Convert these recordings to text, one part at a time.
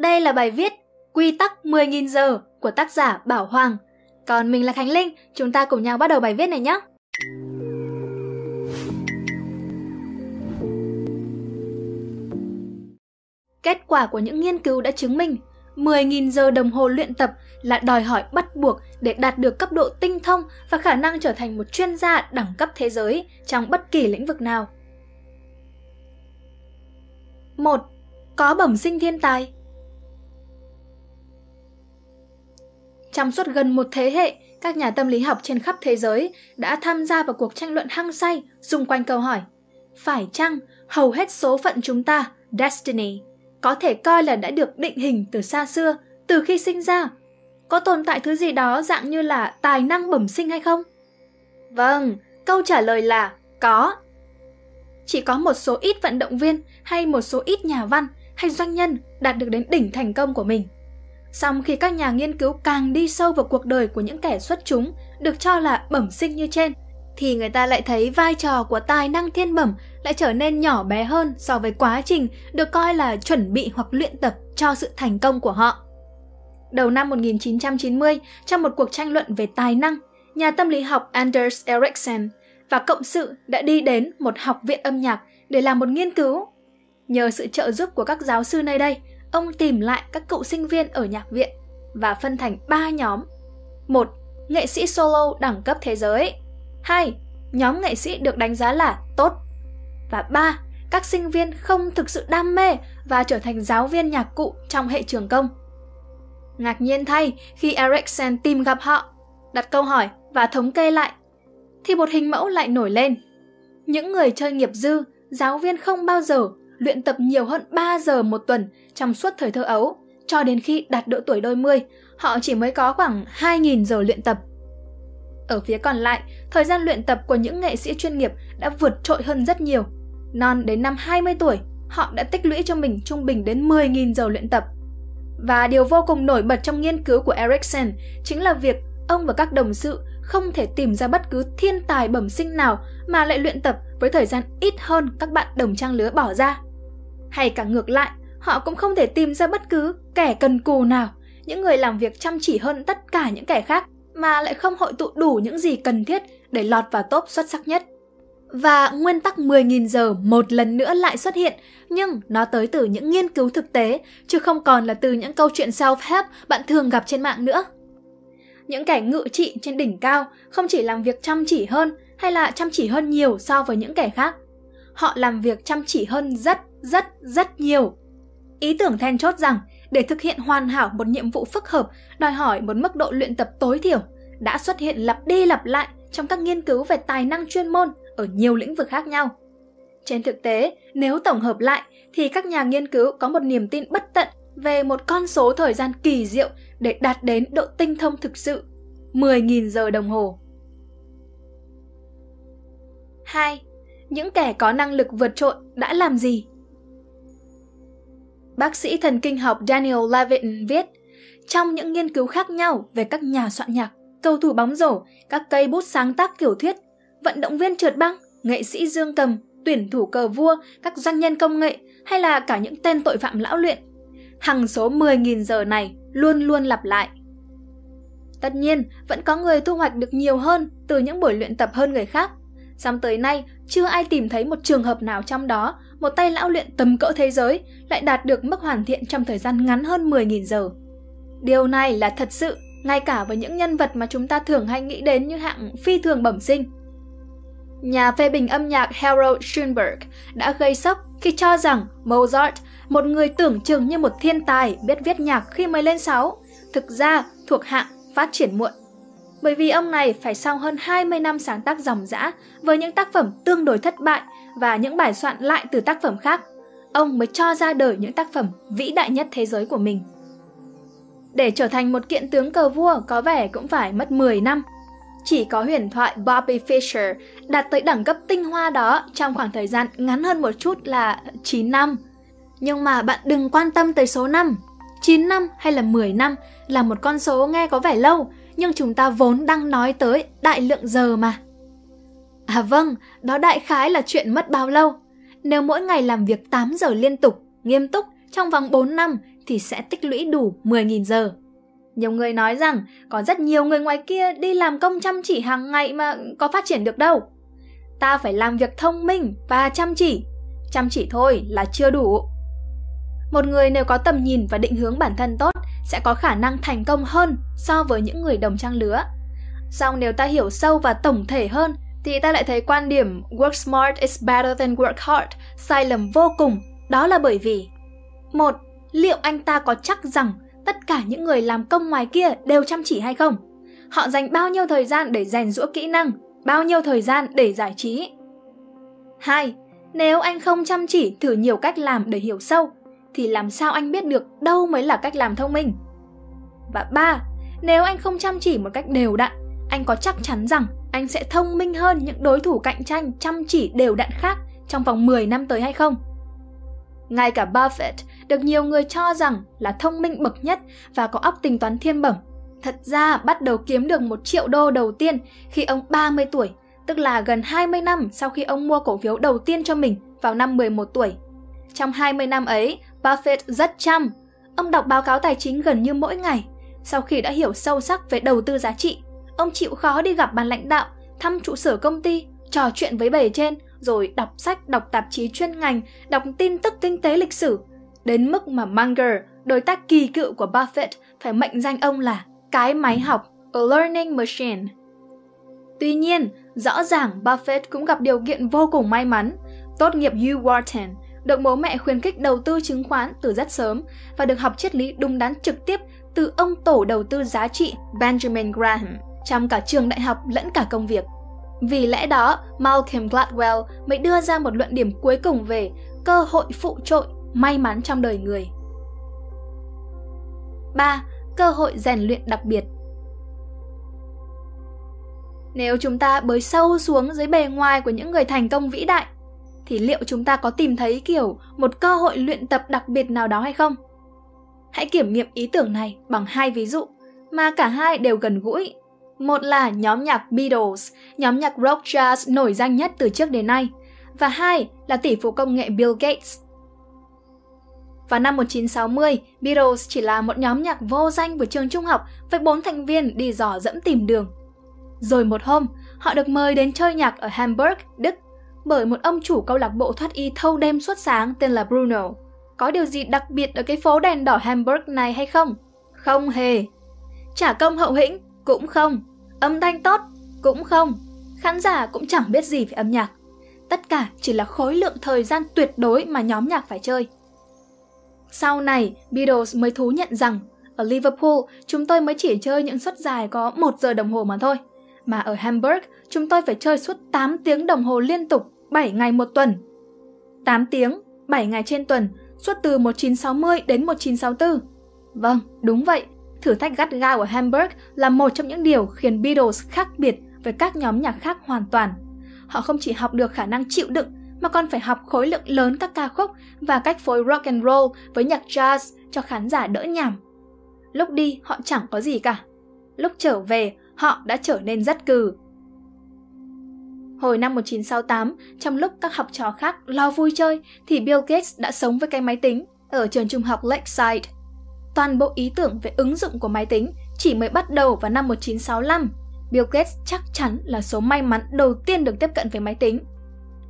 Đây là bài viết Quy tắc 10.000 giờ của tác giả Bảo Hoàng. Còn mình là Khánh Linh, chúng ta cùng nhau bắt đầu bài viết này nhé. Kết quả của những nghiên cứu đã chứng minh 10.000 giờ đồng hồ luyện tập là đòi hỏi bắt buộc để đạt được cấp độ tinh thông và khả năng trở thành một chuyên gia đẳng cấp thế giới trong bất kỳ lĩnh vực nào. 1. Có bẩm sinh thiên tài Trong suốt gần một thế hệ, các nhà tâm lý học trên khắp thế giới đã tham gia vào cuộc tranh luận hăng say xung quanh câu hỏi Phải chăng hầu hết số phận chúng ta, destiny, có thể coi là đã được định hình từ xa xưa, từ khi sinh ra? Có tồn tại thứ gì đó dạng như là tài năng bẩm sinh hay không? Vâng, câu trả lời là có. Chỉ có một số ít vận động viên hay một số ít nhà văn hay doanh nhân đạt được đến đỉnh thành công của mình. Song khi các nhà nghiên cứu càng đi sâu vào cuộc đời của những kẻ xuất chúng được cho là bẩm sinh như trên, thì người ta lại thấy vai trò của tài năng thiên bẩm lại trở nên nhỏ bé hơn so với quá trình được coi là chuẩn bị hoặc luyện tập cho sự thành công của họ. Đầu năm 1990, trong một cuộc tranh luận về tài năng, nhà tâm lý học Anders Ericsson và cộng sự đã đi đến một học viện âm nhạc để làm một nghiên cứu. Nhờ sự trợ giúp của các giáo sư nơi đây, ông tìm lại các cựu sinh viên ở nhạc viện và phân thành 3 nhóm. một Nghệ sĩ solo đẳng cấp thế giới. 2. Nhóm nghệ sĩ được đánh giá là tốt. Và 3. Các sinh viên không thực sự đam mê và trở thành giáo viên nhạc cụ trong hệ trường công. Ngạc nhiên thay khi Ericsson tìm gặp họ, đặt câu hỏi và thống kê lại, thì một hình mẫu lại nổi lên. Những người chơi nghiệp dư, giáo viên không bao giờ luyện tập nhiều hơn 3 giờ một tuần trong suốt thời thơ ấu, cho đến khi đạt độ tuổi đôi mươi, họ chỉ mới có khoảng 2.000 giờ luyện tập. Ở phía còn lại, thời gian luyện tập của những nghệ sĩ chuyên nghiệp đã vượt trội hơn rất nhiều. Non đến năm 20 tuổi, họ đã tích lũy cho mình trung bình đến 10.000 giờ luyện tập. Và điều vô cùng nổi bật trong nghiên cứu của Erickson chính là việc ông và các đồng sự không thể tìm ra bất cứ thiên tài bẩm sinh nào mà lại luyện tập với thời gian ít hơn các bạn đồng trang lứa bỏ ra. Hay cả ngược lại, họ cũng không thể tìm ra bất cứ kẻ cần cù nào, những người làm việc chăm chỉ hơn tất cả những kẻ khác mà lại không hội tụ đủ những gì cần thiết để lọt vào top xuất sắc nhất. Và nguyên tắc 10.000 giờ một lần nữa lại xuất hiện, nhưng nó tới từ những nghiên cứu thực tế, chứ không còn là từ những câu chuyện self-help bạn thường gặp trên mạng nữa. Những kẻ ngự trị trên đỉnh cao không chỉ làm việc chăm chỉ hơn hay là chăm chỉ hơn nhiều so với những kẻ khác. Họ làm việc chăm chỉ hơn rất, rất, rất nhiều. Ý tưởng then chốt rằng để thực hiện hoàn hảo một nhiệm vụ phức hợp đòi hỏi một mức độ luyện tập tối thiểu đã xuất hiện lặp đi lặp lại trong các nghiên cứu về tài năng chuyên môn ở nhiều lĩnh vực khác nhau. Trên thực tế, nếu tổng hợp lại thì các nhà nghiên cứu có một niềm tin bất tận về một con số thời gian kỳ diệu để đạt đến độ tinh thông thực sự 10.000 giờ đồng hồ. 2. Những kẻ có năng lực vượt trội đã làm gì? Bác sĩ thần kinh học Daniel Levitin viết, trong những nghiên cứu khác nhau về các nhà soạn nhạc, cầu thủ bóng rổ, các cây bút sáng tác kiểu thuyết, vận động viên trượt băng, nghệ sĩ dương cầm, tuyển thủ cờ vua, các doanh nhân công nghệ hay là cả những tên tội phạm lão luyện. Hằng số 10.000 giờ này luôn luôn lặp lại. Tất nhiên, vẫn có người thu hoạch được nhiều hơn từ những buổi luyện tập hơn người khác. Song tới nay, chưa ai tìm thấy một trường hợp nào trong đó một tay lão luyện tầm cỡ thế giới lại đạt được mức hoàn thiện trong thời gian ngắn hơn 10.000 giờ. Điều này là thật sự, ngay cả với những nhân vật mà chúng ta thường hay nghĩ đến như hạng phi thường bẩm sinh. Nhà phê bình âm nhạc Harold Schoenberg đã gây sốc khi cho rằng Mozart, một người tưởng chừng như một thiên tài biết viết nhạc khi mới lên 6, thực ra thuộc hạng phát triển muộn. Bởi vì ông này phải sau hơn 20 năm sáng tác dòng dã với những tác phẩm tương đối thất bại và những bài soạn lại từ tác phẩm khác, ông mới cho ra đời những tác phẩm vĩ đại nhất thế giới của mình. Để trở thành một kiện tướng cờ vua có vẻ cũng phải mất 10 năm. Chỉ có huyền thoại Bobby Fischer đạt tới đẳng cấp tinh hoa đó trong khoảng thời gian ngắn hơn một chút là 9 năm. Nhưng mà bạn đừng quan tâm tới số năm. 9 năm hay là 10 năm là một con số nghe có vẻ lâu, nhưng chúng ta vốn đang nói tới đại lượng giờ mà. À vâng, đó đại khái là chuyện mất bao lâu. Nếu mỗi ngày làm việc 8 giờ liên tục, nghiêm túc trong vòng 4 năm thì sẽ tích lũy đủ 10.000 giờ. Nhiều người nói rằng có rất nhiều người ngoài kia đi làm công chăm chỉ hàng ngày mà có phát triển được đâu. Ta phải làm việc thông minh và chăm chỉ. Chăm chỉ thôi là chưa đủ. Một người nếu có tầm nhìn và định hướng bản thân tốt sẽ có khả năng thành công hơn so với những người đồng trang lứa. Song nếu ta hiểu sâu và tổng thể hơn thì ta lại thấy quan điểm work smart is better than work hard sai lầm vô cùng. Đó là bởi vì một, liệu anh ta có chắc rằng tất cả những người làm công ngoài kia đều chăm chỉ hay không? Họ dành bao nhiêu thời gian để rèn rũa kỹ năng, bao nhiêu thời gian để giải trí? Hai, nếu anh không chăm chỉ thử nhiều cách làm để hiểu sâu, thì làm sao anh biết được đâu mới là cách làm thông minh? Và ba, nếu anh không chăm chỉ một cách đều đặn, anh có chắc chắn rằng anh sẽ thông minh hơn những đối thủ cạnh tranh chăm chỉ đều đặn khác trong vòng 10 năm tới hay không? Ngay cả Buffett được nhiều người cho rằng là thông minh bậc nhất và có óc tính toán thiên bẩm. Thật ra bắt đầu kiếm được một triệu đô đầu tiên khi ông 30 tuổi, tức là gần 20 năm sau khi ông mua cổ phiếu đầu tiên cho mình vào năm 11 tuổi. Trong 20 năm ấy, Buffett rất chăm. Ông đọc báo cáo tài chính gần như mỗi ngày. Sau khi đã hiểu sâu sắc về đầu tư giá trị, ông chịu khó đi gặp ban lãnh đạo, thăm trụ sở công ty, trò chuyện với bề trên, rồi đọc sách, đọc tạp chí chuyên ngành, đọc tin tức kinh tế lịch sử. Đến mức mà Munger, đối tác kỳ cựu của Buffett, phải mệnh danh ông là cái máy học, a learning machine. Tuy nhiên, rõ ràng Buffett cũng gặp điều kiện vô cùng may mắn. Tốt nghiệp U Wharton, được bố mẹ khuyến khích đầu tư chứng khoán từ rất sớm và được học triết lý đúng đắn trực tiếp từ ông tổ đầu tư giá trị Benjamin Graham trong cả trường đại học lẫn cả công việc. Vì lẽ đó, Malcolm Gladwell mới đưa ra một luận điểm cuối cùng về cơ hội phụ trội, may mắn trong đời người. 3. Cơ hội rèn luyện đặc biệt Nếu chúng ta bới sâu xuống dưới bề ngoài của những người thành công vĩ đại, thì liệu chúng ta có tìm thấy kiểu một cơ hội luyện tập đặc biệt nào đó hay không? Hãy kiểm nghiệm ý tưởng này bằng hai ví dụ mà cả hai đều gần gũi một là nhóm nhạc Beatles, nhóm nhạc rock jazz nổi danh nhất từ trước đến nay, và hai là tỷ phú công nghệ Bill Gates. Vào năm 1960, Beatles chỉ là một nhóm nhạc vô danh của trường trung học với bốn thành viên đi dò dẫm tìm đường. Rồi một hôm, họ được mời đến chơi nhạc ở Hamburg, Đức bởi một ông chủ câu lạc bộ thoát y thâu đêm suốt sáng tên là Bruno. Có điều gì đặc biệt ở cái phố đèn đỏ Hamburg này hay không? Không hề. Trả công hậu hĩnh? Cũng không. Âm thanh tốt? Cũng không. Khán giả cũng chẳng biết gì về âm nhạc. Tất cả chỉ là khối lượng thời gian tuyệt đối mà nhóm nhạc phải chơi. Sau này, Beatles mới thú nhận rằng ở Liverpool chúng tôi mới chỉ chơi những suất dài có 1 giờ đồng hồ mà thôi. Mà ở Hamburg chúng tôi phải chơi suốt 8 tiếng đồng hồ liên tục 7 ngày một tuần. 8 tiếng, 7 ngày trên tuần, suốt từ 1960 đến 1964. Vâng, đúng vậy, Thử thách gắt gao ở Hamburg là một trong những điều khiến Beatles khác biệt với các nhóm nhạc khác hoàn toàn. Họ không chỉ học được khả năng chịu đựng mà còn phải học khối lượng lớn các ca khúc và cách phối rock and roll với nhạc jazz cho khán giả đỡ nhàm. Lúc đi họ chẳng có gì cả. Lúc trở về, họ đã trở nên rất cừ. Hồi năm 1968, trong lúc các học trò khác lo vui chơi thì Bill Gates đã sống với cái máy tính ở trường trung học Lakeside toàn bộ ý tưởng về ứng dụng của máy tính chỉ mới bắt đầu vào năm 1965. Bill Gates chắc chắn là số may mắn đầu tiên được tiếp cận với máy tính.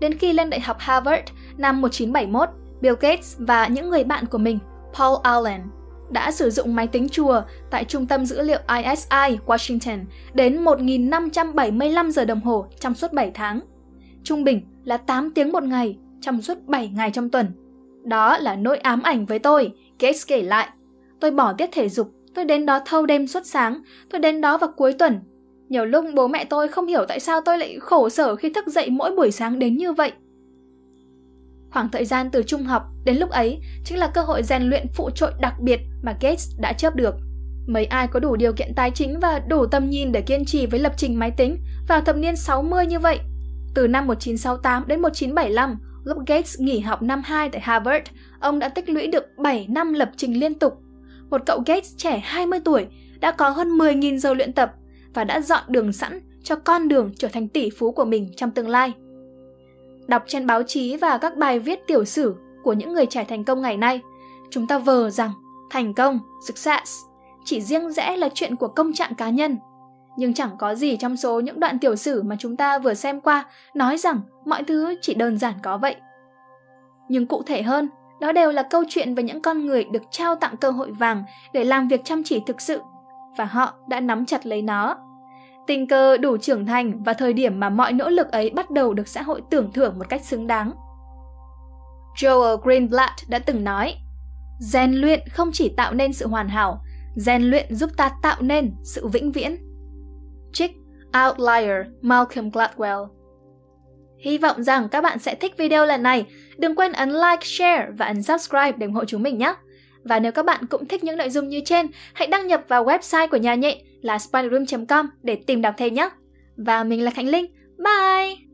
Đến khi lên Đại học Harvard năm 1971, Bill Gates và những người bạn của mình, Paul Allen, đã sử dụng máy tính chùa tại trung tâm dữ liệu ISI, Washington đến 1.575 giờ đồng hồ trong suốt 7 tháng. Trung bình là 8 tiếng một ngày trong suốt 7 ngày trong tuần. Đó là nỗi ám ảnh với tôi, Gates kể lại Tôi bỏ tiết thể dục, tôi đến đó thâu đêm suốt sáng, tôi đến đó vào cuối tuần. Nhiều lúc bố mẹ tôi không hiểu tại sao tôi lại khổ sở khi thức dậy mỗi buổi sáng đến như vậy. Khoảng thời gian từ trung học đến lúc ấy chính là cơ hội rèn luyện phụ trội đặc biệt mà Gates đã chớp được. Mấy ai có đủ điều kiện tài chính và đủ tầm nhìn để kiên trì với lập trình máy tính vào thập niên 60 như vậy. Từ năm 1968 đến 1975, lúc Gates nghỉ học năm 2 tại Harvard, ông đã tích lũy được 7 năm lập trình liên tục một cậu Gates trẻ 20 tuổi đã có hơn 10.000 giờ luyện tập và đã dọn đường sẵn cho con đường trở thành tỷ phú của mình trong tương lai. Đọc trên báo chí và các bài viết tiểu sử của những người trẻ thành công ngày nay, chúng ta vờ rằng thành công, success, chỉ riêng rẽ là chuyện của công trạng cá nhân. Nhưng chẳng có gì trong số những đoạn tiểu sử mà chúng ta vừa xem qua nói rằng mọi thứ chỉ đơn giản có vậy. Nhưng cụ thể hơn, đó đều là câu chuyện về những con người được trao tặng cơ hội vàng để làm việc chăm chỉ thực sự, và họ đã nắm chặt lấy nó. Tình cờ đủ trưởng thành và thời điểm mà mọi nỗ lực ấy bắt đầu được xã hội tưởng thưởng một cách xứng đáng. Joel Greenblatt đã từng nói, rèn luyện không chỉ tạo nên sự hoàn hảo, rèn luyện giúp ta tạo nên sự vĩnh viễn. Trích Outlier Malcolm Gladwell Hy vọng rằng các bạn sẽ thích video lần này. Đừng quên ấn like, share và ấn subscribe để ủng hộ chúng mình nhé. Và nếu các bạn cũng thích những nội dung như trên, hãy đăng nhập vào website của nhà nhện là spiderroom.com để tìm đọc thêm nhé. Và mình là Khánh Linh. Bye!